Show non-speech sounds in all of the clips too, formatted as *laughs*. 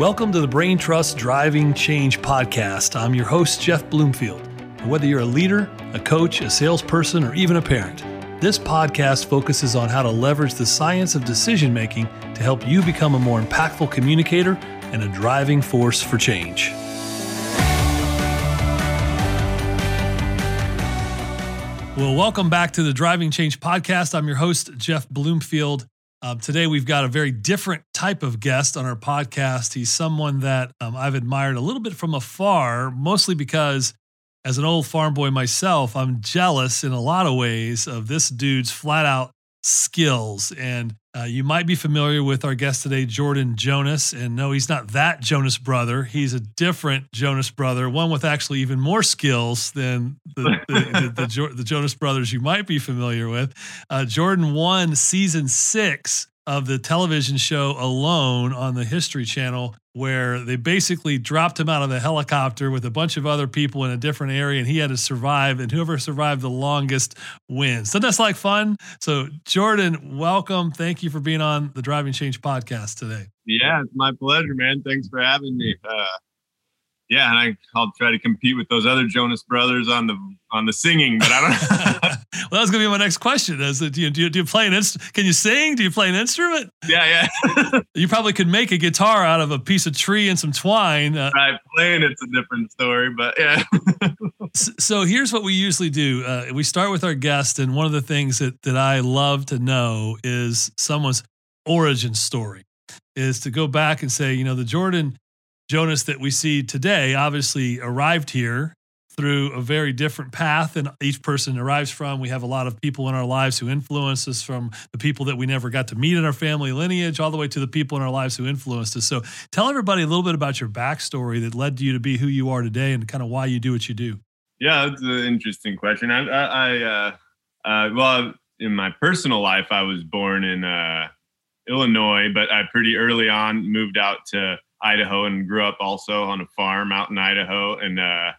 Welcome to the Brain Trust Driving Change podcast. I'm your host, Jeff Bloomfield. Whether you're a leader, a coach, a salesperson, or even a parent, this podcast focuses on how to leverage the science of decision making to help you become a more impactful communicator and a driving force for change. Well, welcome back to the Driving Change podcast. I'm your host, Jeff Bloomfield. Um, today, we've got a very different type of guest on our podcast. He's someone that um, I've admired a little bit from afar, mostly because as an old farm boy myself, I'm jealous in a lot of ways of this dude's flat out skills. And uh, you might be familiar with our guest today, Jordan Jonas. And no, he's not that Jonas brother. He's a different Jonas brother, one with actually even more skills than the, *laughs* the, the, the, the Jonas brothers you might be familiar with. Uh, Jordan won season six of the television show Alone on the History Channel, where they basically dropped him out of the helicopter with a bunch of other people in a different area, and he had to survive. And whoever survived the longest wins. So that's like fun. So, Jordan, welcome. Thank you for being on the Driving Change podcast today. Yeah, it's my pleasure, man. Thanks for having me. Uh, yeah, and I, I'll try to compete with those other Jonas brothers on the on the singing, but I don't. *laughs* *laughs* well, that's gonna be my next question. Is do you, do you, do you play an instrument? Can you sing? Do you play an instrument? Yeah, yeah. *laughs* you probably could make a guitar out of a piece of tree and some twine. Uh, right, playing it's a different story, but yeah. *laughs* so here's what we usually do. Uh, we start with our guest, and one of the things that that I love to know is someone's origin story. Is to go back and say, you know, the Jordan Jonas that we see today obviously arrived here through a very different path than each person arrives from. We have a lot of people in our lives who influence us from the people that we never got to meet in our family lineage, all the way to the people in our lives who influenced us. So tell everybody a little bit about your backstory that led you to be who you are today and kind of why you do what you do. Yeah, that's an interesting question. I, I, I uh, uh, well, in my personal life, I was born in uh, Illinois, but I pretty early on moved out to Idaho and grew up also on a farm out in Idaho. And, uh,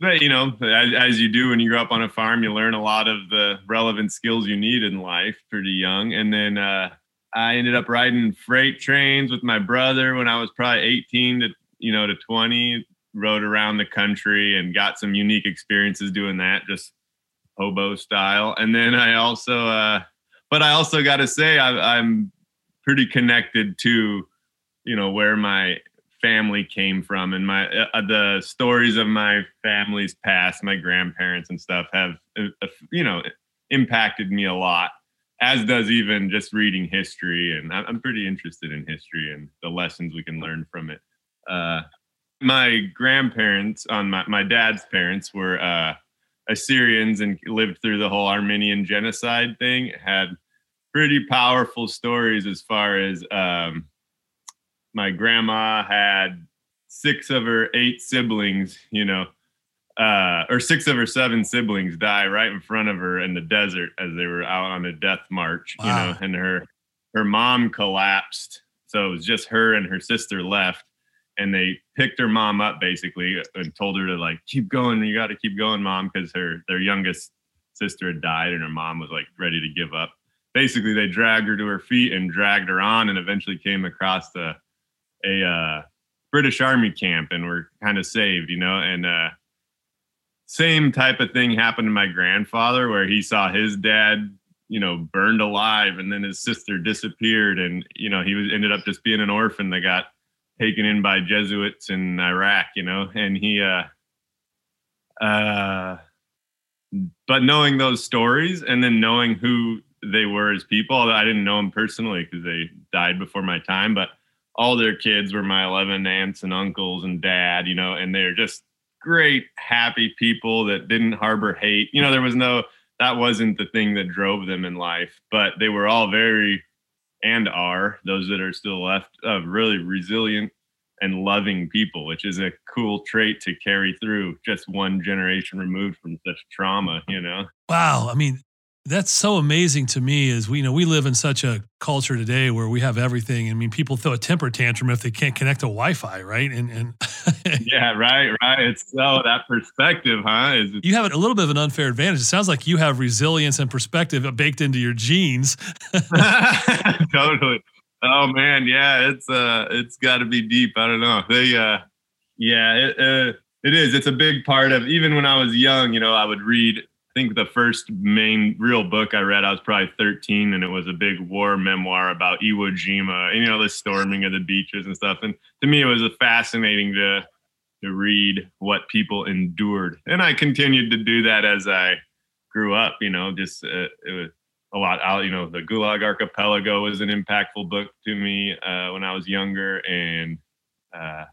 but you know, as, as, you do when you grow up on a farm, you learn a lot of the relevant skills you need in life pretty young. And then, uh, I ended up riding freight trains with my brother when I was probably 18 to, you know, to 20, rode around the country and got some unique experiences doing that, just hobo style. And then I also, uh, but I also got to say, I, I'm pretty connected to you know where my family came from and my uh, uh, the stories of my family's past my grandparents and stuff have uh, uh, you know impacted me a lot as does even just reading history and i'm pretty interested in history and the lessons we can learn from it. Uh, my grandparents on my, my dad's parents were uh, assyrians and lived through the whole armenian genocide thing had pretty powerful stories as far as um, my grandma had six of her eight siblings, you know, uh, or six of her seven siblings die right in front of her in the desert as they were out on a death march, wow. you know, and her her mom collapsed. So it was just her and her sister left. And they picked her mom up basically and told her to like keep going. You got to keep going, mom, because her their youngest sister had died and her mom was like ready to give up. Basically, they dragged her to her feet and dragged her on, and eventually came across the a uh, British Army camp and we're kind of saved, you know. And uh, same type of thing happened to my grandfather, where he saw his dad, you know, burned alive, and then his sister disappeared, and you know, he was ended up just being an orphan that got taken in by Jesuits in Iraq, you know, and he. uh uh but knowing those stories and then knowing who they were as people i didn't know them personally because they died before my time but all their kids were my 11 aunts and uncles and dad, you know, and they're just great, happy people that didn't harbor hate. You know, there was no, that wasn't the thing that drove them in life, but they were all very, and are those that are still left, uh, really resilient and loving people, which is a cool trait to carry through just one generation removed from such trauma, you know? Wow. I mean, that's so amazing to me is we you know we live in such a culture today where we have everything i mean people throw a temper tantrum if they can't connect to wi-fi right and and *laughs* yeah right right it's so that perspective huh is you have a little bit of an unfair advantage it sounds like you have resilience and perspective baked into your genes *laughs* totally Oh man, yeah, it's uh, it's got to be deep. I don't know. They, uh, yeah, it, uh, it is. It's a big part of. Even when I was young, you know, I would read. I think the first main real book I read, I was probably 13, and it was a big war memoir about Iwo Jima, and, you know, the storming of the beaches and stuff. And to me, it was fascinating to to read what people endured, and I continued to do that as I grew up. You know, just uh, it was a lot out. You know, the Gulag Archipelago was an impactful book to me uh, when I was younger, and uh,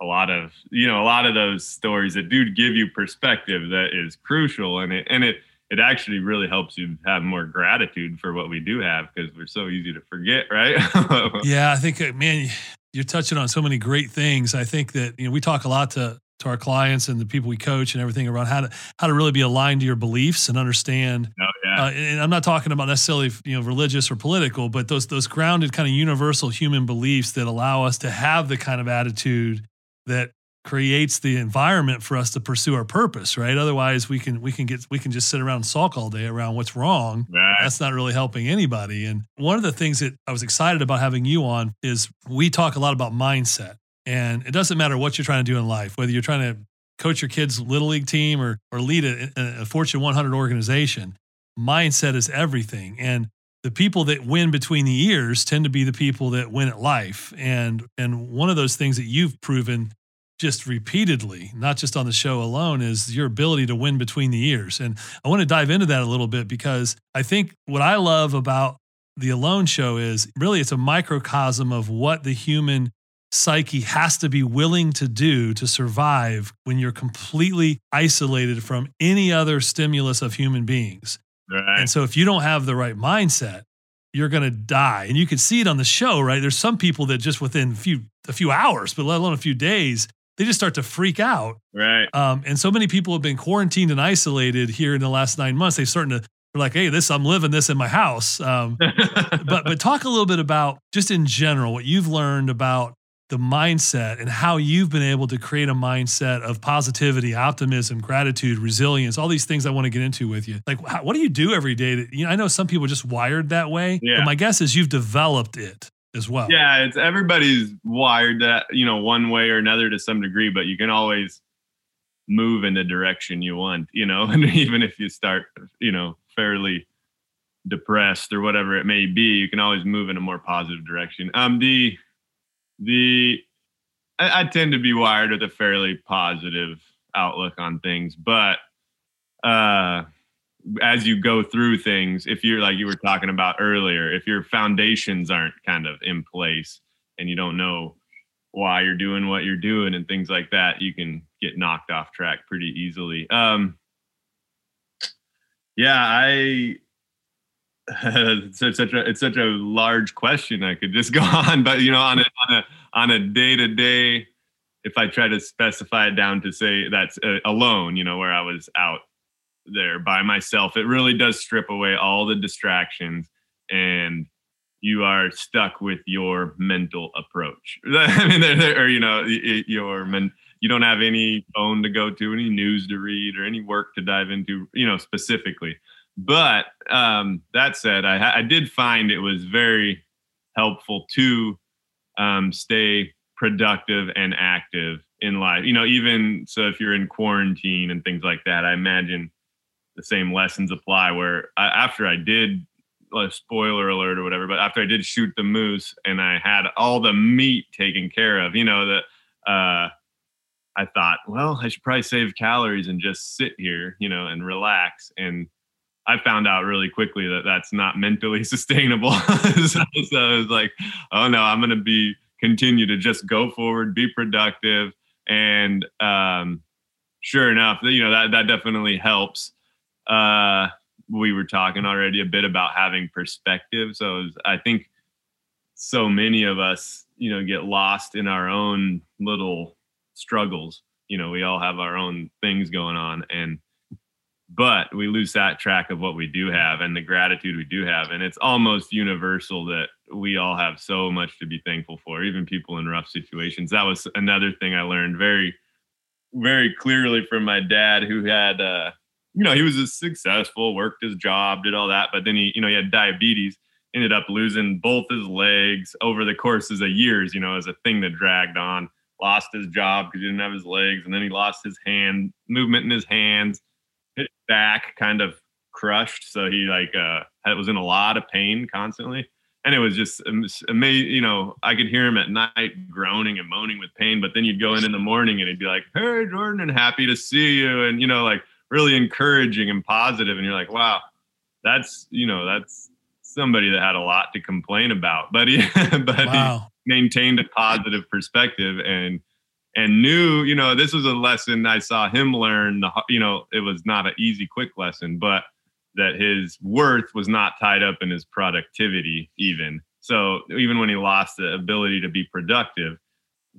a lot of you know a lot of those stories that do give you perspective that is crucial, and it and it it actually really helps you have more gratitude for what we do have because we're so easy to forget, right? *laughs* yeah, I think uh, man, you're touching on so many great things. I think that you know we talk a lot to to our clients and the people we coach and everything around how to how to really be aligned to your beliefs and understand. Oh, yeah. uh, and I'm not talking about necessarily you know religious or political, but those those grounded kind of universal human beliefs that allow us to have the kind of attitude that creates the environment for us to pursue our purpose right otherwise we can we can get we can just sit around and sulk all day around what's wrong right. that's not really helping anybody and one of the things that i was excited about having you on is we talk a lot about mindset and it doesn't matter what you're trying to do in life, whether you're trying to coach your kids' little league team or, or lead a, a Fortune 100 organization, mindset is everything. And the people that win between the ears tend to be the people that win at life. And, and one of those things that you've proven just repeatedly, not just on the show alone, is your ability to win between the ears. And I want to dive into that a little bit because I think what I love about the Alone show is really it's a microcosm of what the human psyche has to be willing to do to survive when you're completely isolated from any other stimulus of human beings. Right. And so if you don't have the right mindset, you're going to die. And you can see it on the show, right? There's some people that just within a few a few hours, but let alone a few days, they just start to freak out. Right. Um, and so many people have been quarantined and isolated here in the last nine months. They've starting to they're like, hey, this I'm living this in my house. Um, *laughs* but but talk a little bit about just in general what you've learned about the mindset and how you've been able to create a mindset of positivity, optimism, gratitude, resilience, all these things I want to get into with you. Like, how, what do you do every day? To, you know, I know some people just wired that way, yeah. but my guess is you've developed it as well. Yeah, it's everybody's wired that, you know, one way or another to some degree, but you can always move in the direction you want, you know, *laughs* and even if you start, you know, fairly depressed or whatever it may be, you can always move in a more positive direction. Um, the the I, I, tend to be wired with a fairly positive outlook on things, but uh, as you go through things, if you're like you were talking about earlier, if your foundations aren't kind of in place and you don't know why you're doing what you're doing and things like that, you can get knocked off track pretty easily. Um, yeah, I *laughs* it's such a it's such a large question. I could just *laughs* go on, but you know, on a on a on a day to day, if I try to specify it down to say that's uh, alone, you know, where I was out there by myself, it really does strip away all the distractions, and you are stuck with your mental approach. *laughs* I mean, or you know, your men. You don't have any phone to go to, any news to read, or any work to dive into. You know, specifically but um, that said, I, I, did find it was very helpful to um, stay productive and active in life. You know, even so, if you're in quarantine and things like that, I imagine the same lessons apply. Where I, after I did, a spoiler alert or whatever, but after I did shoot the moose and I had all the meat taken care of, you know, that uh, I thought, well, I should probably save calories and just sit here, you know, and relax. And I found out really quickly that that's not mentally *laughs* sustainable. *laughs* so, so I was like, oh no, I'm going to be continue to just go forward, be productive, and um, sure enough, you know that that definitely helps. Uh, we were talking already a bit about having perspective, so was, I think so many of us, you know, get lost in our own little struggles. You know, we all have our own things going on, and but we lose that track of what we do have and the gratitude we do have. And it's almost universal that we all have so much to be thankful for even people in rough situations. That was another thing i learned very very clearly from my dad who had uh you know he was successful worked his job did all that but then he you know he had diabetes ended up losing both his legs over the courses of years, you know, as a thing that dragged on. Lost his job because he didn't have his legs, and then he lost his hand movement in his hands, back kind of crushed. So he like uh was in a lot of pain constantly. And it was just amazing. You know, I could hear him at night groaning and moaning with pain, but then you'd go in in the morning and he'd be like, Hey, Jordan, and happy to see you. And, you know, like really encouraging and. And you're like, wow, that's, you know, that's somebody that had a lot to complain about, *laughs* but he, but wow. he maintained a positive perspective and, and knew, you know, this was a lesson I saw him learn. The, you know, it was not an easy, quick lesson, but that his worth was not tied up in his productivity, even. So even when he lost the ability to be productive,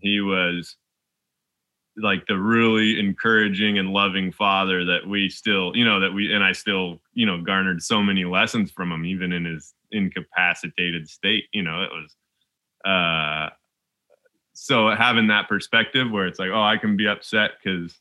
he was like the really encouraging and loving father that we still, you know, that we and I still, you know, garnered so many lessons from him, even in his incapacitated state. You know, it was uh so having that perspective where it's like, oh, I can be upset because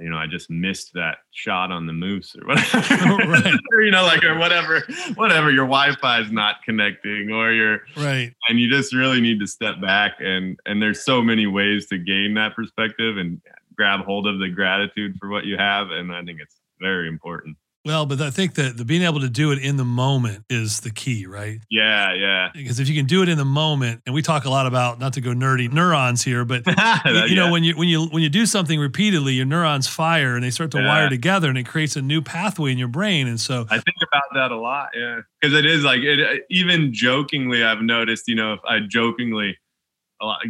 you know, I just missed that shot on the moose or *laughs* *laughs* whatever. right. or, you know, like or whatever, whatever. Your Wi-Fi is not connecting, or your right. And you just really need to step back and and there's so many ways to gain that perspective and grab hold of the gratitude for what you have. And I think it's very important. Well, but I think that the being able to do it in the moment is the key, right? Yeah, yeah. Because if you can do it in the moment, and we talk a lot about not to go nerdy neurons here, but *laughs* you, you know when you when you when you do something repeatedly, your neurons fire and they start to yeah. wire together, and it creates a new pathway in your brain. And so I think about that a lot, yeah, because it is like it. Uh, even jokingly, I've noticed, you know, if I jokingly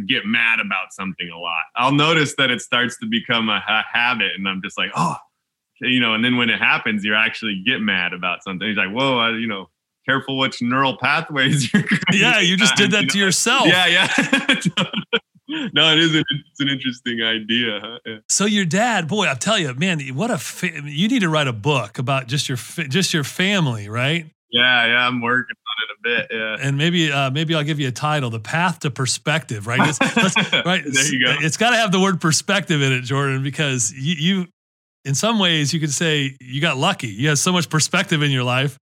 get mad about something a lot, I'll notice that it starts to become a, a habit, and I'm just like, oh you know, and then when it happens, you actually get mad about something. He's like, whoa, I, you know, careful which neural pathways you're. *laughs* Yeah, you just did that you to know? yourself. Yeah, yeah. *laughs* no, it is. An, it's an interesting idea. Huh? Yeah. So your dad, boy, I'll tell you, man, what a fa- you need to write a book about just your just your family, right? Yeah, yeah, I'm working on it a bit. Yeah, and maybe uh, maybe I'll give you a title: "The Path to Perspective." Right, *laughs* right. there you go. It's got to have the word perspective in it, Jordan, because you, you in some ways, you could say you got lucky. You have so much perspective in your life.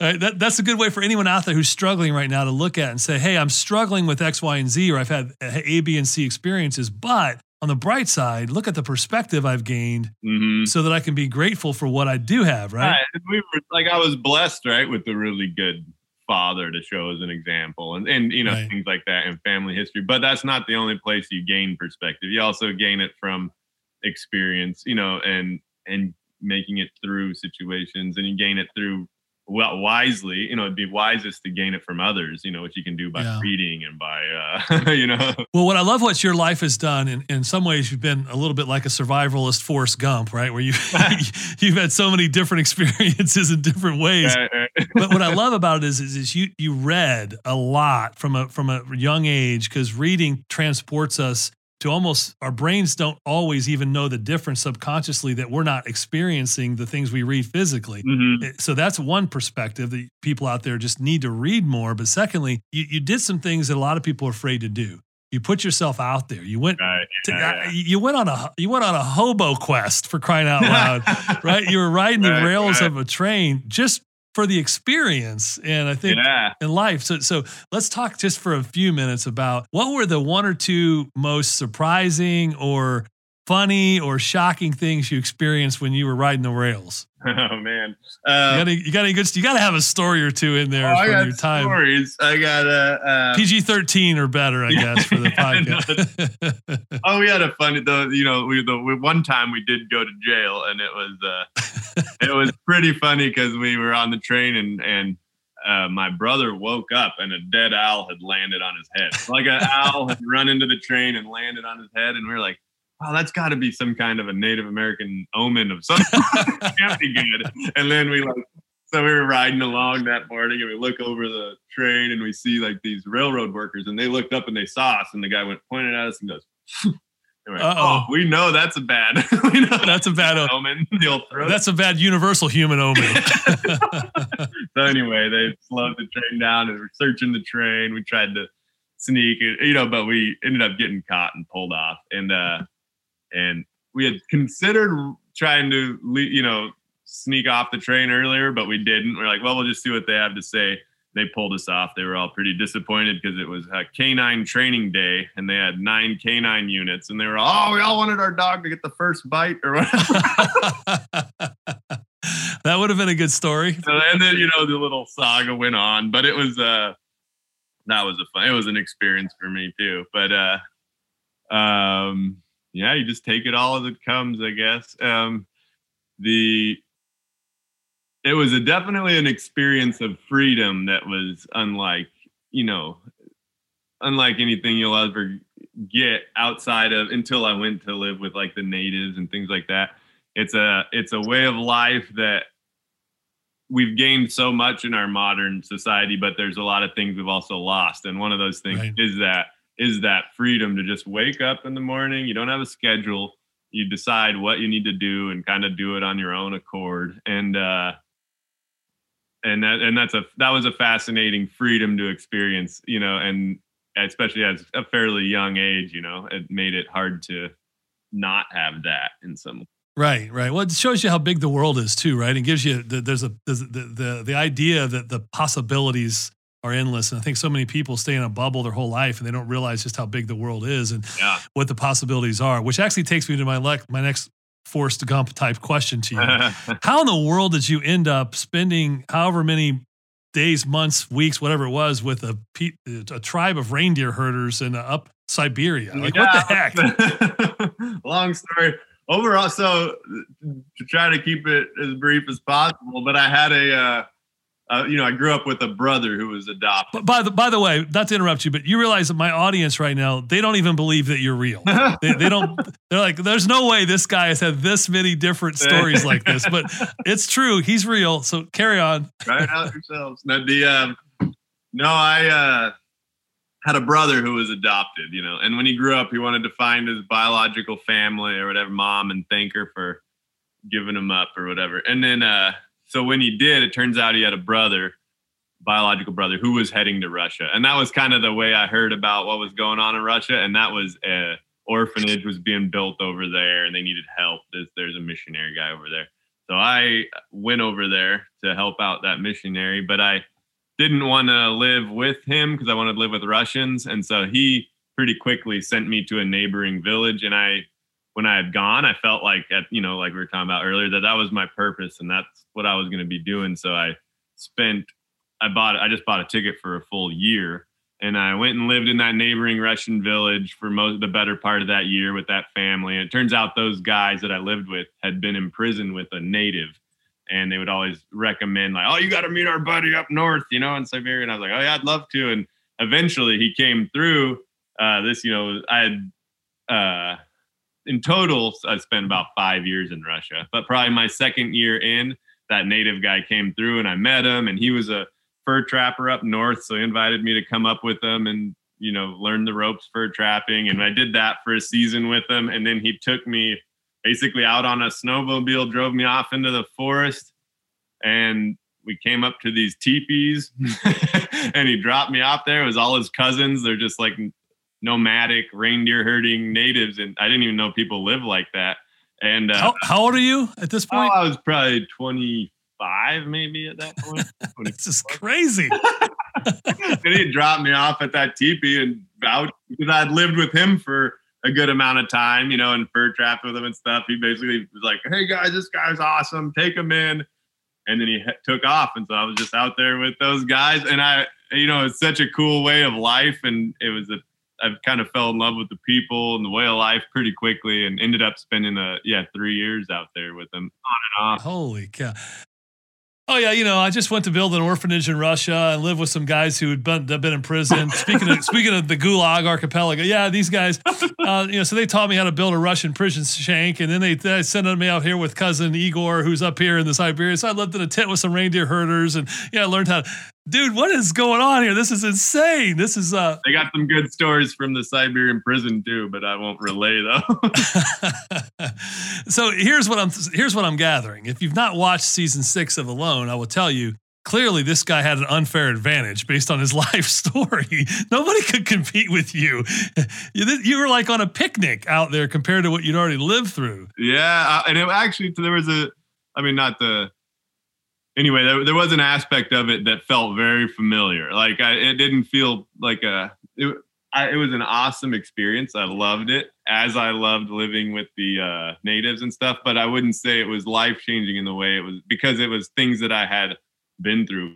Right? That, that's a good way for anyone out there who's struggling right now to look at and say, hey, I'm struggling with X, Y, and Z, or I've had A, B, and C experiences. But on the bright side, look at the perspective I've gained mm-hmm. so that I can be grateful for what I do have, right? right. We were, like, I was blessed, right, with a really good father to show as an example and, and you know, right. things like that in family history. But that's not the only place you gain perspective. You also gain it from experience, you know, and and making it through situations, and you gain it through well wisely you know it'd be wisest to gain it from others you know what you can do by yeah. reading and by uh *laughs* you know. Well what i love what your life has done in, in some ways you've been a little bit like a survivalist Forrest Gump right? Where you *laughs* *laughs* you've had so many different experiences in different ways. But what i love about it is, is is you you read a lot from a from a young age because reading transports us to almost our brains don't always even know the difference subconsciously that we're not experiencing the things we read physically. Mm-hmm. So that's one perspective that people out there just need to read more. But secondly, you, you did some things that a lot of people are afraid to do. You put yourself out there. You went right, to, yeah, yeah. you went on a you went on a hobo quest for crying out loud, *laughs* right? You were riding the right, rails right. of a train just for the experience and I think yeah. in life. So so let's talk just for a few minutes about what were the one or two most surprising or funny or shocking things you experienced when you were riding the rails? *laughs* Oh man, uh, you, got any, you got any good? You got to have a story or two in there oh, from your time. Stories. I got a uh, uh PG thirteen or better, I *laughs* guess, for the *laughs* podcast. oh, we had a funny though. You know, we the we, one time we did go to jail, and it was uh, it was pretty funny because we were on the train and and uh, my brother woke up and a dead owl had landed on his head. Like an owl had run into the train and landed on his head, and we are like, oh, that's got to be some kind of a Native American omen of something. *laughs* Can't be good. And then we like, so we were riding along that morning and we look over the train and we see like these railroad workers and they looked up and they saw us and the guy went pointed at us and goes, *laughs* like, oh, we know that's a bad. *laughs* we know that's a bad omen. That's a bad universal human omen. so anyway, they slowed the train down and we're searching the train. We tried to sneak, it, you know, but we ended up getting caught and pulled off. And uh, and we had considered trying to you know sneak off the train earlier, but we didn't. We're like, well, we'll just see what they have to say. they pulled us off. They were all pretty disappointed because it was a canine training day and they had nine canine units and they were all, oh, we all wanted our dog to get the first bite or whatever. *laughs* *laughs* that would have been a good story. and then, you know, the little saga went on, but it was, uh, that was a fun, it was an experience for me too. But, uh, um, yeah, you just take it all as it comes, I guess. Um, the, it was a definitely an experience of freedom that was unlike you know unlike anything you'll ever get outside of until i went to live with like the natives and things like that it's a it's a way of life that we've gained so much in our modern society but there's a lot of things we've also lost and one of those things right. is that is that freedom to just wake up in the morning. You don't have a schedule. You decide what you need to do and kind of do it on your own accord. And uh and that and that's a that was a fascinating freedom to experience you know and especially at a fairly young age you know it made it hard to not have that in some way. right right. Well it shows you how big the world is too right? It gives you the, there's a there's the, the the idea that the possibilities are endless and i think so many people stay in a bubble their whole life and they don't realize just how big the world is and yeah. what the possibilities are which actually takes me to my le- my next Forrest Gump type question to you. *laughs* How in the world did you end up spending however many days, months, weeks, whatever it was, with a a tribe of reindeer herders in uh, up Siberia? Like yeah. what the heck? *laughs* Long story. Overall, so to try to keep it as brief as possible, but I had a uh, uh, you know, I grew up with a brother who was adopted. But by the by the way, not to interrupt you, but you realize that my audience right now, they don't even believe that you're real. *laughs* they, they, don't. They're like, there's no way this guy has had this many different stories like this. But it's true. He's real. So carry on. Right out yourselves. No, the um, no, I uh, had a brother who was adopted. You know, and when he grew up, he wanted to find his biological family or whatever, mom, and thank her for giving him up or whatever. And then. uh so when he did, it turns out he had a brother, biological brother, who was heading to Russia, and that was kind of the way I heard about what was going on in Russia. And that was a orphanage was being built over there, and they needed help. There's, there's a missionary guy over there, so I went over there to help out that missionary, but I didn't want to live with him because I wanted to live with Russians, and so he pretty quickly sent me to a neighboring village, and I when I had gone, I felt like at you know like we were talking about earlier that that was my purpose and that's what I was going to be doing. So I spent I bought I just bought a ticket for a full year and I went and lived in that neighboring Russian village for most the better part of that year with that family. And it turns out those guys that I lived with had been in prison with a native and they would always recommend like, oh, you got to meet our buddy up north, you know, in Siberia. And I was like, oh yeah, I'd love to. And eventually he came through. Uh, this, you know, I had uh, in total, I spent about five years in Russia. But probably my second year in, that native guy came through and I met him, and he was a fur trapper up north, so he invited me to come up with him and you know learn the ropes fur trapping. And I did that for a season with him, and then he took me basically out on a snowmobile, drove me off into the forest, and we came up to these teepees, *laughs* and he dropped me off there. It was all his cousins. They're just like nomadic reindeer herding natives, and I didn't even know people live like that. And uh, how, how, old are you at this point? Oh, I was probably twenty five, maybe at that point. *laughs* this is crazy. and he dropped me off at that teepee and vouched because I'd lived with him for a good amount of time, you know, and fur trapped with him and stuff. He basically was like, "Hey guys, this guy's awesome. Take him in." And then he took off, and so I was just out there with those guys, and I, you know, it's such a cool way of life, and it was a I've kind of fell in love with the people and the way of life pretty quickly, and ended up spending a yeah three years out there with them on and off. Holy cow! Oh yeah, you know, I just went to build an orphanage in Russia and live with some guys who had been, been in prison. *laughs* speaking of speaking of the Gulag Archipelago, yeah, these guys, uh, you know, so they taught me how to build a Russian prison shank, and then they, they sent me out here with cousin Igor, who's up here in the Siberia. So I lived in a tent with some reindeer herders, and yeah, I learned how. To, dude, what is going on here? This is insane. This is uh. They got some good stories from the Siberian prison too, but I won't relay though. *laughs* so here's what I'm here's what I'm gathering. If you've not watched season six of Alone, I will tell you clearly this guy had an unfair advantage based on his *laughs* life story. Nobody could compete with *laughs* you. You were like on a picnic out there compared to what you'd already lived through. Yeah, uh, and it actually there was a, I mean, not the anyway, there, there was an aspect of it that felt very familiar. Like I, it didn't feel like a. It, I, it was an awesome experience. I loved it, as I loved living with the uh, natives and stuff. But I wouldn't say it was life changing in the way it was because it was things that I had been through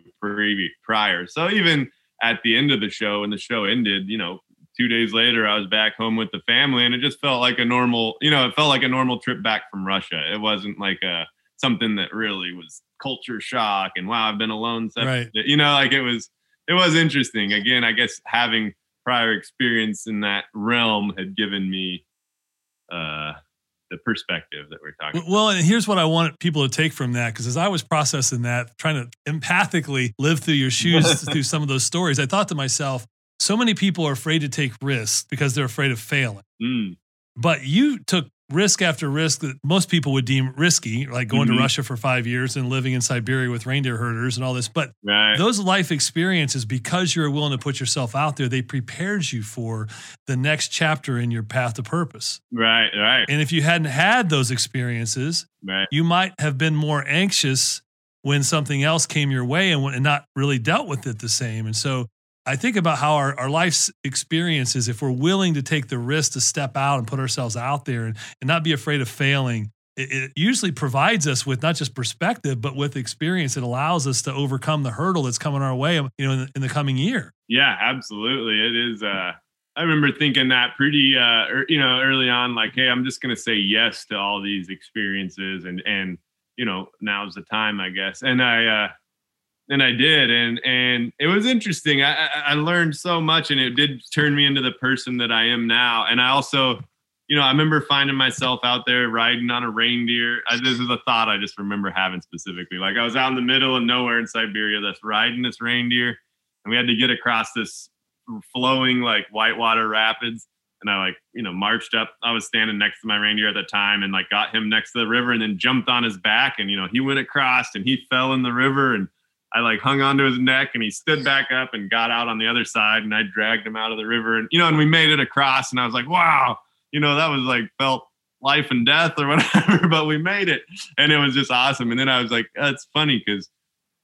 prior. So even at the end of the show, and the show ended, you know, two days later, I was back home with the family, and it just felt like a normal. You know, it felt like a normal trip back from Russia. It wasn't like a something that really was culture shock and wow, I've been alone. Right. You know, like it was. It was interesting. Again, I guess having prior experience in that realm had given me uh, the perspective that we're talking. Well, and here's what I want people to take from that because as I was processing that, trying to empathically live through your shoes *laughs* through some of those stories, I thought to myself, so many people are afraid to take risks because they're afraid of failing. Mm. But you took risk after risk that most people would deem risky, like going Mhm. to Russia for five years and living in Siberia with reindeer herders and all this. But Right. those life experiences, because you're willing to put yourself out there, they prepares you for the next chapter in your path to purpose. Right. Right. And if you hadn't had those experiences, Right. you might have been more anxious when something else came your way and, and not really dealt with it the same. And so I think about how our, our life's experiences, if we're willing to take the risk to step out and put ourselves out there and, and not be afraid of failing, it, it usually provides us with not just perspective, but with experience. It allows us to overcome the hurdle that's coming our way, you know, in the, in the coming year. Yeah, absolutely. It is. Uh, I remember thinking that pretty, uh, er, you know, early on, like, hey, I'm just going to say yes to all these experiences, and and you know, now's the time, I guess. And I, uh, and I did, and and it was interesting. I, I I learned so much, and it did turn me into the person that I am now. And I also, you know, I remember finding myself out there riding on a reindeer. I, this is a thought I just remember having specifically. Like I was out in the middle of nowhere in Siberia, that's riding this reindeer, and we had to get across this flowing like whitewater rapids. And I like, you know, marched up. I was standing next to my reindeer at the time and like got him next to the river and then jumped on his back. And, you know, he went across and he fell in the river and I like hung onto his neck and he stood back up and got out on the other side and I dragged him out of the river and, you know, and we made it across and I was like, wow, you know, that was like felt life and death or *laughs* whatever, but we made it. And it was just awesome. And then I was like, that's funny because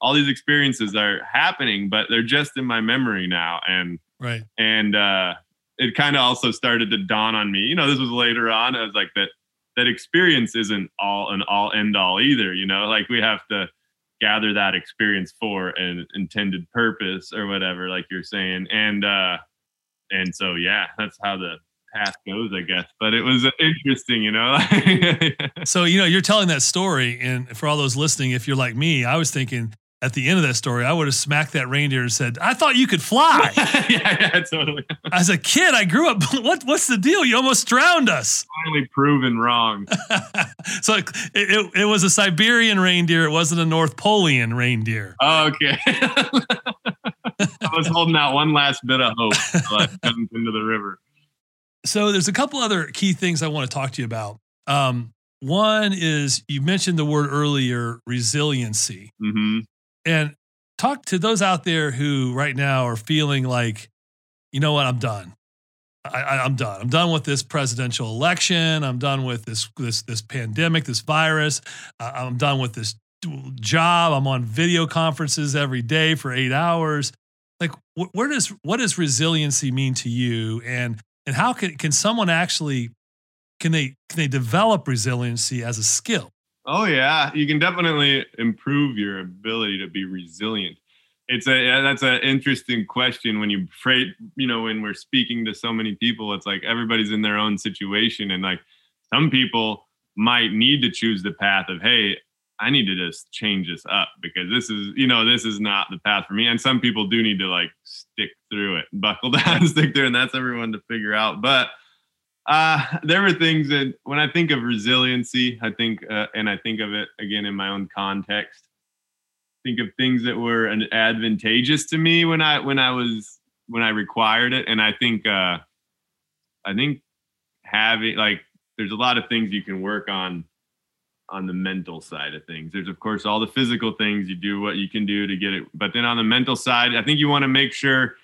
all these experiences are happening, but they're just in my memory now. And Right. and uh, it kind of also started to dawn on me. You know, this was later on. I was like that that experience isn't all an all end all either. You know, like we have to gather that experience for an intended purpose or whatever, like you're saying. And uh, and so yeah, that's how the path goes, I guess. But it was interesting, you know. *laughs* So, you know, you're telling that story. And for all those listening, if you're like me, I was thinking at the end of that story, I would have smacked that reindeer and said, I thought you could fly. *laughs* yeah, yeah, totally. As a kid, I grew up. *laughs* What, what's the deal? You almost drowned us. Finally proven wrong. *laughs* so it, it, it was a Siberian reindeer. It wasn't a North Polian reindeer. Oh, okay. I was holding out one last bit of hope until I jumped into the river. So there's a couple other key things I want to talk to you about. Um, one is you mentioned the word earlier, resiliency. hmm and talk to those out there who right now are feeling like, you know what, I'm done. I, I'm done. I'm done with this presidential election. I'm done with this this this pandemic, this virus. I'm done with this job. I'm on video conferences every day for eight hours. Like, wh- where does what does resiliency mean to you, and and how can can someone actually can they can they develop resiliency as a skill? Oh yeah, you can definitely improve your ability to be resilient. It's a that's an interesting question when you freight, you know, when we're speaking to so many people, it's like everybody's in their own situation and like some people might need to choose the path of hey, I need to just change this up because this is, you know, this is not the path for me. And some people do need to like stick through it, buckle *laughs* down, stick through, and that's everyone to figure out. But uh, *laughs* there were things that when I think of resiliency, I think, uh, and I think of it again in my own context. Think of things that were an advantageous to me when I when I was when I required it, and I think uh, I think having like there's a lot of things you can work on on the mental side of things. There's of course all the physical things you do what you can do to get it, but then on the mental side, I think you want to make sure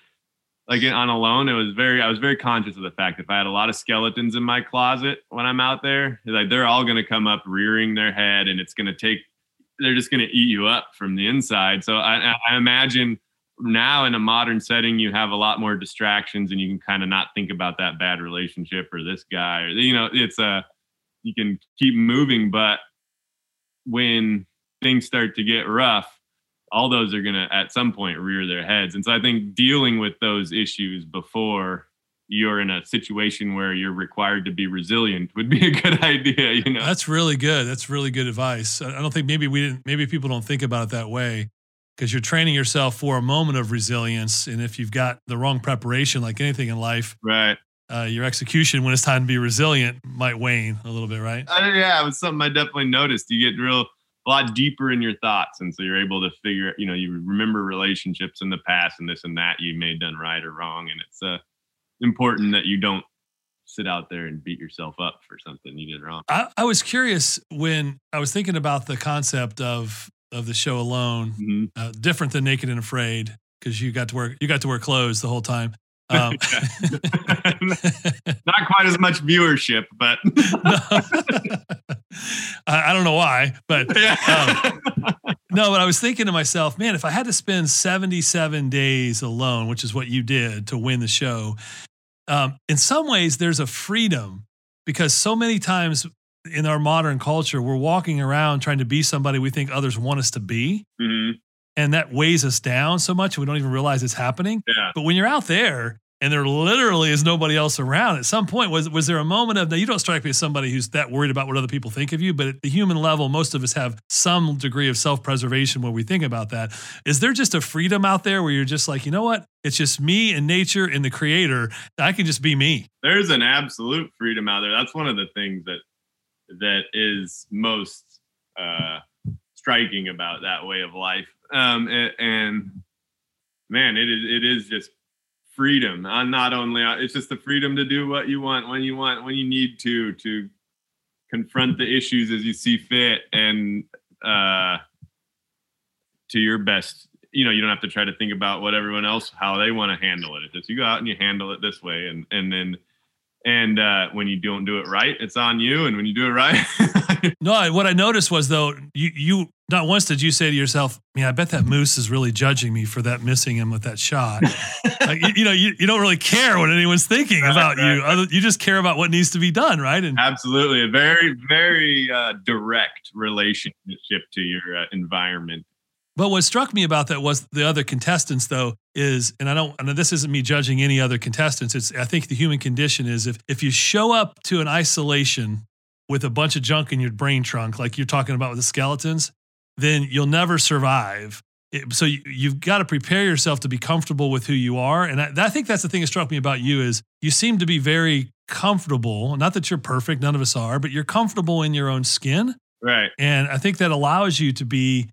like on Alone, it was very I was very conscious of the fact if I had a lot of skeletons in my closet when I'm out there, like they're all gonna come up rearing their head and it's gonna take they're just going to eat you up from the inside. So I, I imagine now in a modern setting, you have a lot more distractions and you can kind of not think about that bad relationship or this guy or, you know, it's a, you can keep moving, but when things start to get rough, all those are going to at some point rear their heads. And so I think dealing with those issues before you're in a situation where you're required to be resilient would be a good *laughs* idea you know? That's really good. That's really good advice. I don't think maybe we didn't maybe people don't think about it that way because you're training yourself for a moment of resilience and if you've got the wrong preparation like anything in life right. uh, your execution when it's time to be resilient might wane a little bit right? Uh, yeah it was something i definitely noticed. You get real a lot deeper in your thoughts and so you're able to figure you know you remember relationships in the past and this and that you may have done right or wrong and it's uh important that you don't sit out there and beat yourself up for something you did wrong. I, I was curious when I was thinking about the concept of of the show alone, mm-hmm. uh, different than Naked and Afraid because you got to wear you got to wear clothes the whole time. Um, *laughs* *laughs* Not quite as much viewership, but *laughs* I, I, don't know why, but um, no. But I was thinking to myself, man, if I had to spend seventy-seven days alone, which is what you did to win the show, um, in some ways, there's a freedom because so many times in our modern culture, we're walking around trying to be somebody we think others want us to be. Mm-hmm. And that weighs us down so much we don't even realize it's happening. Yeah. But when you're out there and there literally is nobody else around. At some point, was was there a moment of now you don't strike me as somebody who's that worried about what other people think of you, but at the human level, most of us have some degree of self preservation when we think about that. Is there just a freedom out there where you're just like, you know what? It's just me and nature and the creator. I can just be me. There's an absolute freedom out there. That's one of the things that that is most uh, striking about that way of life. Um, and, and man, it is it is just freedom. I'm not only it's just the freedom to do what you want when you want when you need to to confront the issues as you see fit and uh, to your best. You know, you don't have to try to think about what everyone else how they want to handle it. It's just you go out and you handle it this way, and and then and uh, when you don't do it right, it's on you. And when you do it right, *laughs* no. What I noticed was though, you you not once did you say to yourself, "Man, I bet that moose is really judging me for that missing him with that shot." *laughs* like, you, you, know, you, you don't really care what anyone's thinking right, about right, you. Right. You just care about what needs to be done, right? And absolutely, a very very uh, direct relationship to your uh, environment but what struck me about that was the other contestants, though, is, and I don't, and this isn't me judging any other contestants. It's, I think the human condition is if if you show up to an isolation with a bunch of junk in your brain trunk, like you're talking about with the skeletons, then you'll never survive. It, so you, have got to prepare yourself to be comfortable with who you are. And I, I think that's the thing that struck me about you is you seem to be very comfortable. Not that you're perfect, none of us are, but you're comfortable in your own skin. Right. And I think that allows you to be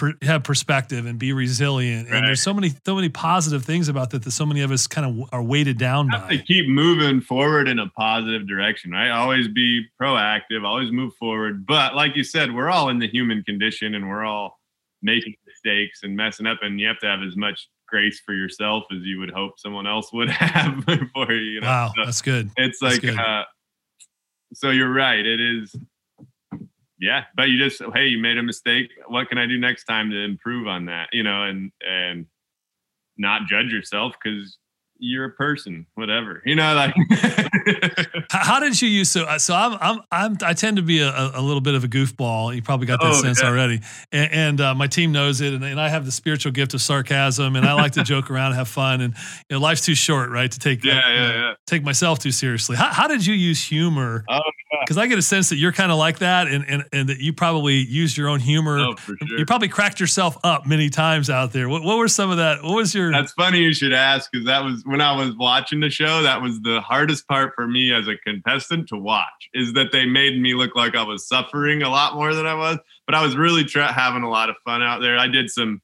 per, have perspective and be resilient. Right. And there's so many so many positive things about that that so many of us kind of are weighted down by. To keep moving forward in a positive direction, right? Always be proactive, always move forward. But like you said, we're all in the human condition and we're all making mistakes and messing up, and you have to have as much grace for yourself as you would hope someone else would *laughs* have for you. you know? Wow, so that's good. It's like, uh, so you're right. It is yeah but you just hey you made a mistake what can i do next time to improve on that you know and and not judge yourself because you're a person, whatever, you know, like. *laughs* How did you use so? Uh, so I'm I'm I'm I tend to be a, a little bit of a goofball. You probably got that oh, sense yeah. already, and, and uh, my team knows it. And, and, I have the spiritual gift of sarcasm, and I like to joke around, have fun, and you know, life's too short, right, to take yeah, yeah, uh, yeah. take myself too seriously. How, how did you use humor? Because I get a sense that you're kind of like that, and, and and that you probably use your own humor. Oh, for sure. You probably cracked yourself up many times out there. What, what were some of that? What was your? That's funny you should ask because that was when I was watching the show, that was the hardest part for me as a contestant to watch. Is that they made me look like I was suffering a lot more than I was, but I was really tra- having a lot of fun out there. I did some,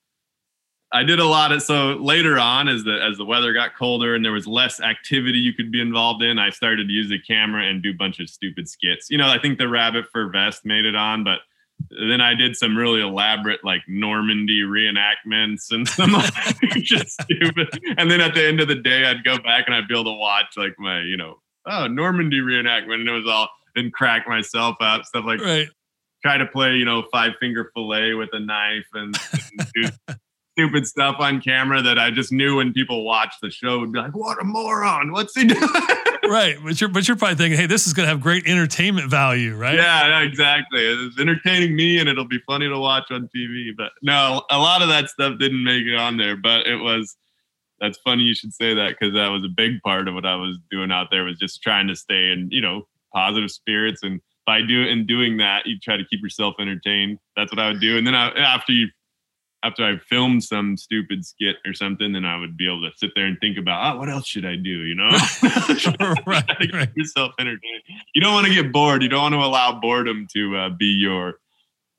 I did a lot of so later on as the as the weather got colder and there was less activity you could be involved in. I started to use the camera and do a bunch of stupid skits. You know, I think the rabbit fur vest made it on, but then I did some really elaborate like Normandy reenactments and *laughs* some like just stupid. And then at the end of the day, I'd go back and I'd be able to watch like my, you know, oh Normandy reenactment, and it was all and crack myself up, stuff like right. try to play, you know, five finger fillet with a knife and, and do stupid stuff on camera that I just knew when people watched the show would be like, "What a moron! What's he doing?" *laughs* right, but you're but you're probably thinking, "Hey, this is going to have great entertainment value, right?" Yeah, exactly. It's entertaining me, and it'll be funny to watch on TV. But no, a lot of that stuff didn't make it on there, but it was. That's funny you should say that because that was a big part of what I was doing out there was just trying to stay in, you know, positive spirits and by doing and doing that, you try to keep yourself entertained. That's what I would do. And then I, after you after I filmed some stupid skit or something, then I would be able to sit there and think about, oh, what else should I do? You know, *laughs* *laughs* right, right. yourself entertained. You don't want to get bored. You don't want to allow boredom to uh, be your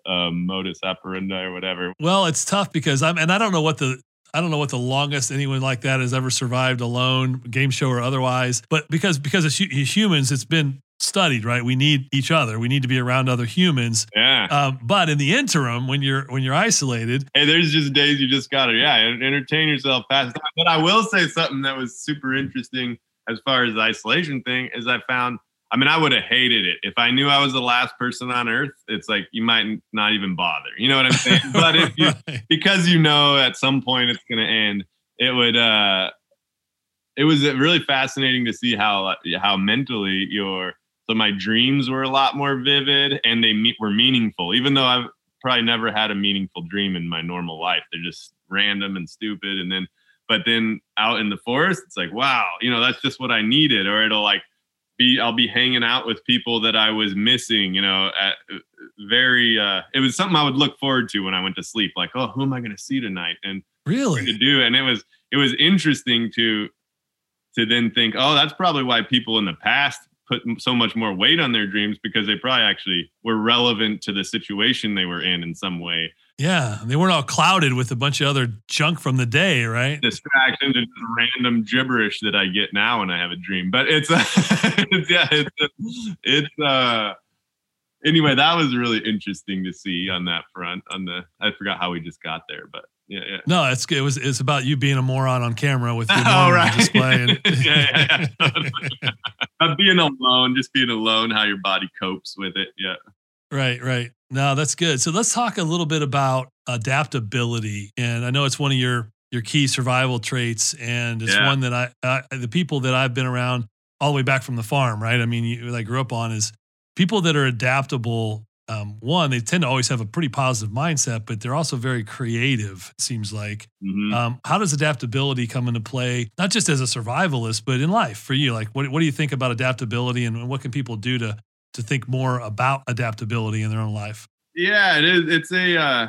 um, modus operandi or whatever. Well, it's tough because I'm, and I don't know what the I don't know what the longest anyone like that has ever survived alone, game show or otherwise. But because because it's humans, it's been studied, right? We need each other. We need to be around other humans. Yeah. Um, *laughs* but in the interim, when you're when you're isolated, hey, there's just days you just gotta yeah entertain yourself past. But I will say something that was super interesting as far as the isolation thing is I found. I mean, I would have hated it if I knew I was the last person on Earth. It's like you might not even bother. You know what I'm saying? *laughs* but if you right. because you know at some point it's gonna end, it would. uh it was really fascinating to see how how mentally your so my dreams were a lot more vivid and they me- were meaningful, even though I've probably never had a meaningful dream in my normal life. They're just random and stupid. And then, but then out in the forest, it's like, wow, you know, that's just what I needed. Or it'll like be, I'll be hanging out with people that I was missing, you know, at very, uh, it was something I would look forward to when I went to sleep. Like, oh, who am I going to see tonight? And really to do. And it was, it was interesting to, to then think, oh, that's probably why people in the past put so much more weight on their dreams because they probably actually were relevant to the situation they were in in some way. Yeah, they weren't all clouded with a bunch of other junk from the day, right? Distractions and random gibberish that I get now when I have a dream. But it's, uh, *laughs* it's yeah, it's it's uh anyway, that was really interesting to see on that front. On the I forgot how we just got there, but yeah, yeah. No, it's it was it's about you being a moron on camera with *laughs* your oh, right. display. And, *laughs* yeah, yeah, yeah. Not being alone, just being alone, how your body copes with it. Yeah. Right, right. No, that's good. So let's talk a little bit about adaptability, and I know it's one of your your key survival traits, and it's one that I, I the people that I've been around all the way back from the farm, right? I mean, you, I grew up on is people that are adaptable um, one, they tend to always have a pretty positive mindset, but they're also very creative, it seems like. Mm-hmm. Um, how does adaptability come into play, not just as a survivalist, but in life for you? Like, what, what do you think about adaptability and what can people do to, to think more about adaptability in their own life? Yeah, it is. It's a, uh,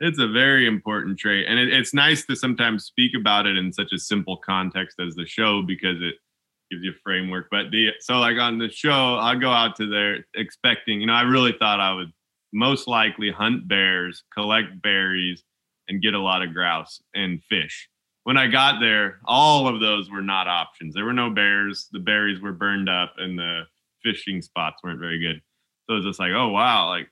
it's a very important trait. And it, it's nice to sometimes speak about it in such a simple context as the show because it, gives you a framework. But the so like on the show, I go out to there expecting, you know, I really thought I would most likely hunt bears, collect berries, and get a lot of grouse and fish. When I got there, all of those were not options. There were no bears. The berries were burned up, and the fishing spots weren't very good. So it was just like, oh wow, like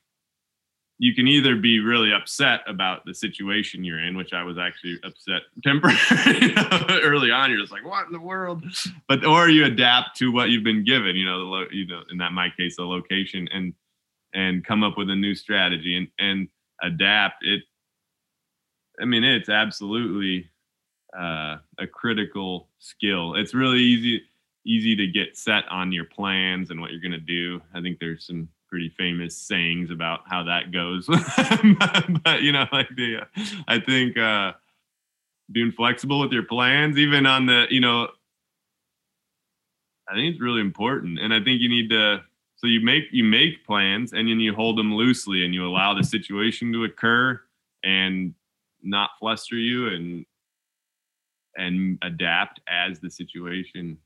you can either be really upset about the situation you're in, which I was actually upset temporarily *laughs* early on. You're just like, what in the world? But or you adapt to what you've been given. You know, the lo- you know, in that my case, the location, and and come up with a new strategy and and adapt. It. I mean, it's absolutely uh, a critical skill. It's really easy easy to get set on your plans and what you're going to do. I think there's some pretty famous sayings about how that goes. *laughs* but you know, like the I think uh being flexible with your plans, even on the, you know, I think it's really important. And I think you need to so you make you make plans and then you hold them loosely and you allow the situation to occur and not fluster you and and adapt as the situation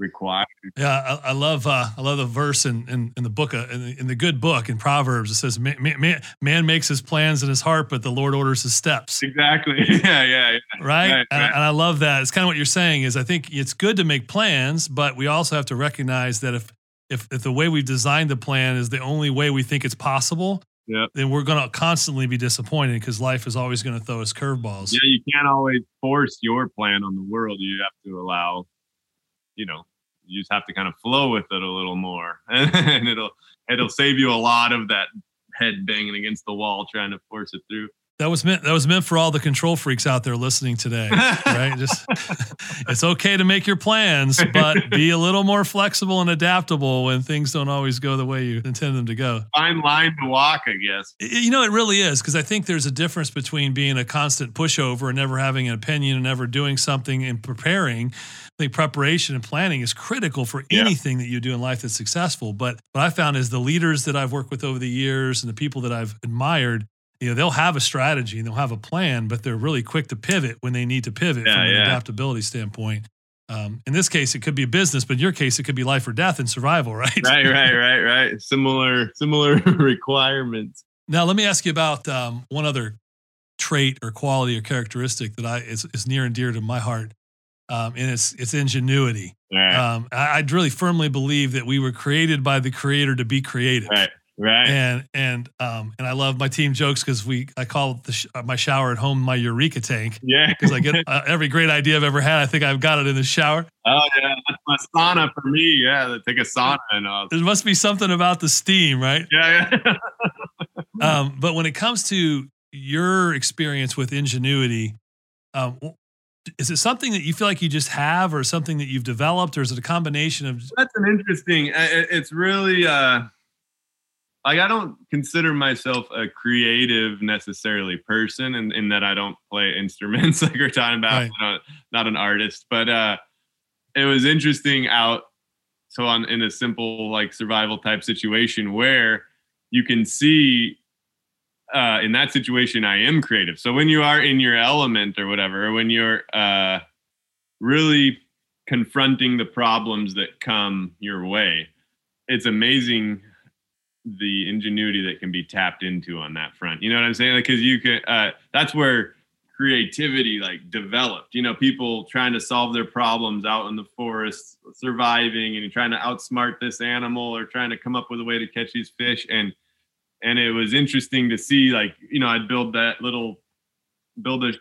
required. Yeah, I, I love uh, I love the verse in in, in the book uh, in, the, in, the, good book in Proverbs. It says, man, man, man, makes his plans in his heart, but the Lord orders his steps." Exactly. *laughs* yeah, yeah, yeah. Right, right, and, right. and I love that. It's kind of what you're saying. Is I think it's good to make plans, but we also have to recognize that if if, if the way we've designed the plan is the only way we think it's possible, yeah. then we're going to constantly be disappointed because life is always going to throw us curveballs. Yeah, you can't always force your plan on the world. You have to allow, you know, you just have to kind of flow with it a little more *laughs* and it'll it'll save you a lot of that head banging against the wall trying to force it through. That was meant. That was meant for all the control freaks out there listening today, *laughs* right? Just *laughs* it's okay to make your plans, but be a little more flexible and adaptable when things don't always go the way you intend them to go. Fine line to walk, I guess. You know, it really is because I think there's a difference between being a constant pushover and never having an opinion and never doing something and preparing. I think preparation and planning is critical for Yeah. anything that you do in life that's successful. But what I found is the leaders that I've worked with over the years and the people that I've admired, you know, they'll have a strategy and they'll have a plan, but they're really quick to pivot when they need to pivot Yeah, from an yeah. adaptability standpoint. Um, in this case, it could be a business, but in your case, it could be life or death and survival, *laughs* right? Right, right, right, right. Similar, similar *laughs* requirements. Now, let me ask you about um, one other trait or quality or characteristic that I is, is near and dear to my heart, um, and it's it's ingenuity. Right, Um, I, I really firmly believe that we were created by the Creator to be creative. right, right. And and um and I love my team jokes because we I call the sh- uh, my shower at home my eureka tank yeah. *laughs* because I get *laughs* uh, every great idea I've ever had I think I've got it in the shower. Oh yeah, that's a sauna for me. Yeah, take a sauna and uh, There must be something about the steam, right? yeah, yeah. *laughs* Um, but when it comes to your experience with ingenuity, um, is it something that you feel like you just have, or something that you've developed, or is it a combination of? That's an interesting. uh, It's really uh, like I don't consider myself a creative necessarily person, in, in that I don't play *laughs* instruments like we're talking about. Right. Not, not an artist, but uh, it was interesting out. So on in a simple like survival type situation where you can see uh, in that situation I am creative. So when you are in your element or whatever, when you're uh, really confronting the problems that come your way, it's amazing the ingenuity that can be tapped into on that front. You know what I'm saying? Because you can. Uh, that's where creativity like developed. You know, people trying to solve their problems out in the forest, surviving, and trying to outsmart this animal or trying to come up with a way to catch these fish and and it was interesting to see like you know i'd build that little build a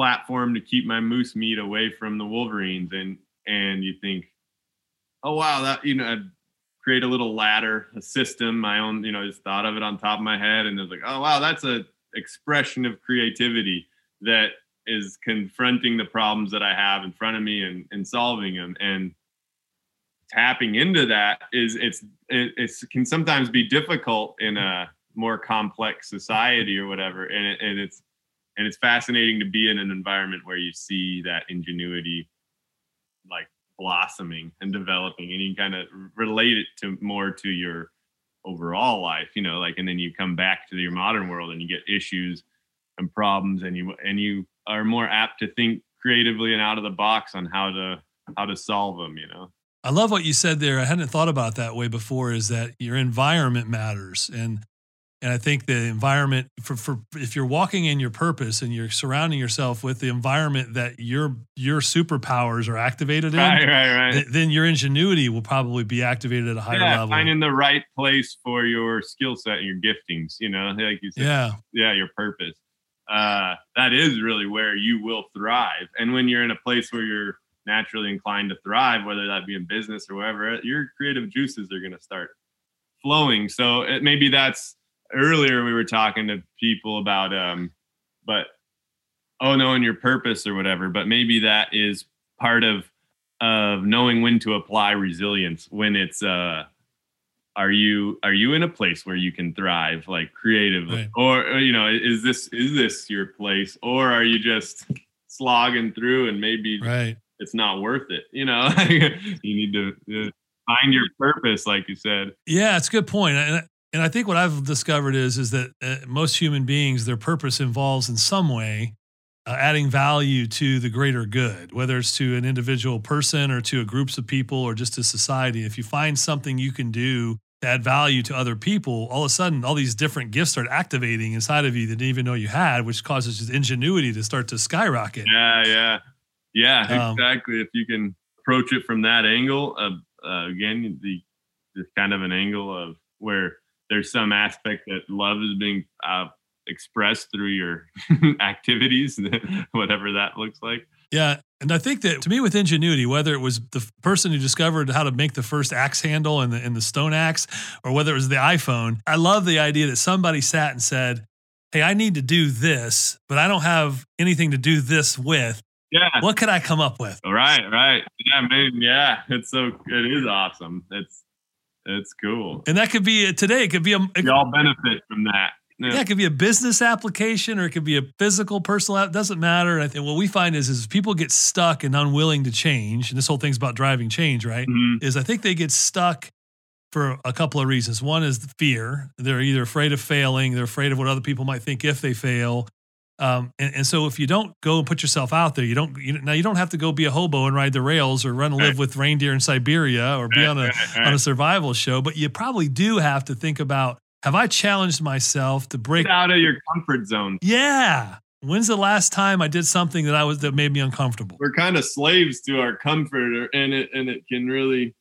platform to keep my moose meat away from the wolverines. And and you think oh wow that you know i'd create a little ladder a system my own you know just thought of it on top of my head. And it's like oh wow that's a expression of creativity that is confronting the problems that i have in front of me and and solving them. And tapping into that is it's it it's, can sometimes be difficult in a more complex society or whatever. And, it, and it's and it's fascinating to be in an environment where you see that ingenuity like blossoming and developing and you kind of relate it to more to your overall life you know like and then you come back to your modern world and you get issues and problems and you and you are more apt to think creatively and out of the box on how to how to solve them you know I love what you said there. I hadn't thought about that way before. Is that your environment matters, and and I think the environment for for if you're walking in your purpose and you're surrounding yourself with the environment that your your superpowers are activated in, right right right th- then your ingenuity will probably be activated at a higher yeah, level. finding the right place for your skill set and your giftings, you know, like you said, yeah, yeah, your purpose. Uh, that is really where you will thrive. And when you're in a place where you're naturally inclined to thrive, whether that be in business or wherever, your creative juices are going to start flowing. So it, maybe that's earlier we were talking to people about, um, but oh, knowing your purpose or whatever. But maybe that is part of of knowing when to apply resilience when it's uh are you are you in a place where you can thrive like creatively Right. or, or, you know is this is this your place or are you just slogging through and maybe right. It's not worth it you know *laughs* you need to uh, find your purpose like you said Yeah, it's a good point. And, and I think what I've discovered is is that uh, most human beings, their purpose involves in some way uh, adding value to the greater good, whether it's to an individual person or to a groups of people or just to society. If you find something you can do to add value to other people, all of a sudden, all these different gifts start activating inside of you that you didn't even know you had, which causes just ingenuity to start to skyrocket. yeah yeah yeah Um, exactly if you can approach it from that angle of uh, again the the kind of an angle of where there's some aspect that love is being uh, expressed through your *laughs* activities *laughs* whatever that looks like Yeah, And I think that to me, with ingenuity, whether it was the person who discovered how to make the first axe handle and the, and the stone axe, or whether it was the iPhone, I love the idea that somebody sat and said, Hey, I need to do this, but I don't have anything to do this with. Yeah. What could I come up with? Right, right. Yeah, man. Yeah, it's so it is awesome. It's it's cool. And that could be today. It could be a. It, we all benefit from that. Yeah. yeah. it could be a business application or it could be a physical, personal. It doesn't matter. And I think what we find is, is people get stuck and unwilling to change. And this whole thing's about driving change, right? Mm-hmm. Is I think they get stuck for a couple of reasons. One is the fear. They're either afraid of failing, they're afraid of what other people might think if they fail. Um, and, and, so if you don't go and put yourself out there, you don't you, now you don't have to go be a hobo and ride the rails or run and live with reindeer in Siberia or be on a on a survival show, but you probably do have to think about have I challenged myself to break Get out of your comfort zone? Yeah. When's the last time I did something that I was that made me uncomfortable? We're kind of slaves to our comfort, and it and it can really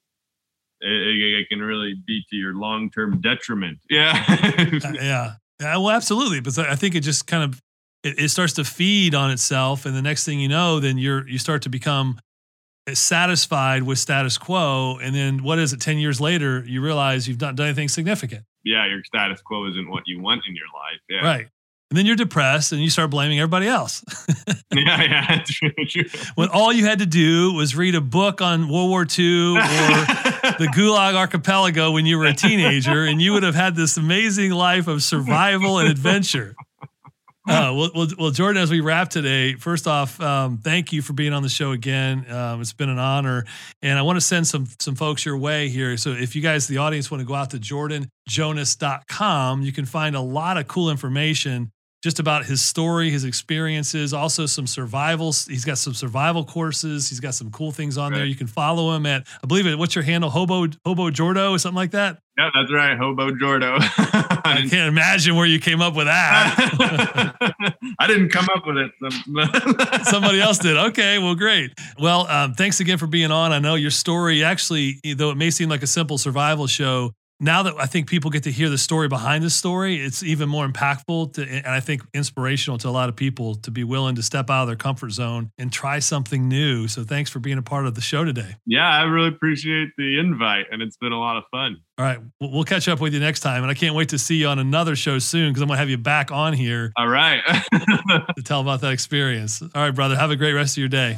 it, it can really be to your long term detriment. Yeah. uh, *laughs* yeah. Yeah. Well, absolutely. But I think it just kind of it, it starts to feed on itself, and the next thing you know, then you're you start to become satisfied with status quo, and then what is it? Ten years later, you realize you've not done anything significant. Yeah, your status quo isn't what you want in your life. Yeah. Right. And then you're depressed and you start blaming everybody else. *laughs* *laughs* yeah, yeah, true, true. When all you had to do was read a book on World War II or the *laughs* Gulag Archipelago when you were a teenager, and you would have had this amazing life of survival and adventure. Uh, well, well, well, Jordan, as we wrap today, first off, um, thank you for being on the show again. Um, it's been an honor, and I want to send some some folks your way here. So, if you guys, the audience, want to go out to jordanjonas.com, you can find a lot of cool information just about his story, his experiences, also some survival. He's got some survival courses. He's got some cool things on right. there. You can follow him at, I believe it. What's your handle? Hobo Hobo Jordo or something like that. Yeah, that's right. Hobo Jordo. *laughs* I can't imagine where you came up with that. *laughs* I didn't come up with it. *laughs* Somebody else did. Okay, well, great. Well, um, thanks again for being on. I know your story actually, though it may seem like a simple survival show, now that I think people get to hear the story behind the story, it's even more impactful to, and I think inspirational to a lot of people to be willing to step out of their comfort zone and try something new. So thanks for being a part of the show today. Yeah, I really appreciate the invite, and it's been a lot of fun. All right, we'll catch up with you next time, and I can't wait to see you on another show soon because I'm gonna have you back on here. All right, *laughs* to tell about that experience. All right, brother, have a great rest of your day.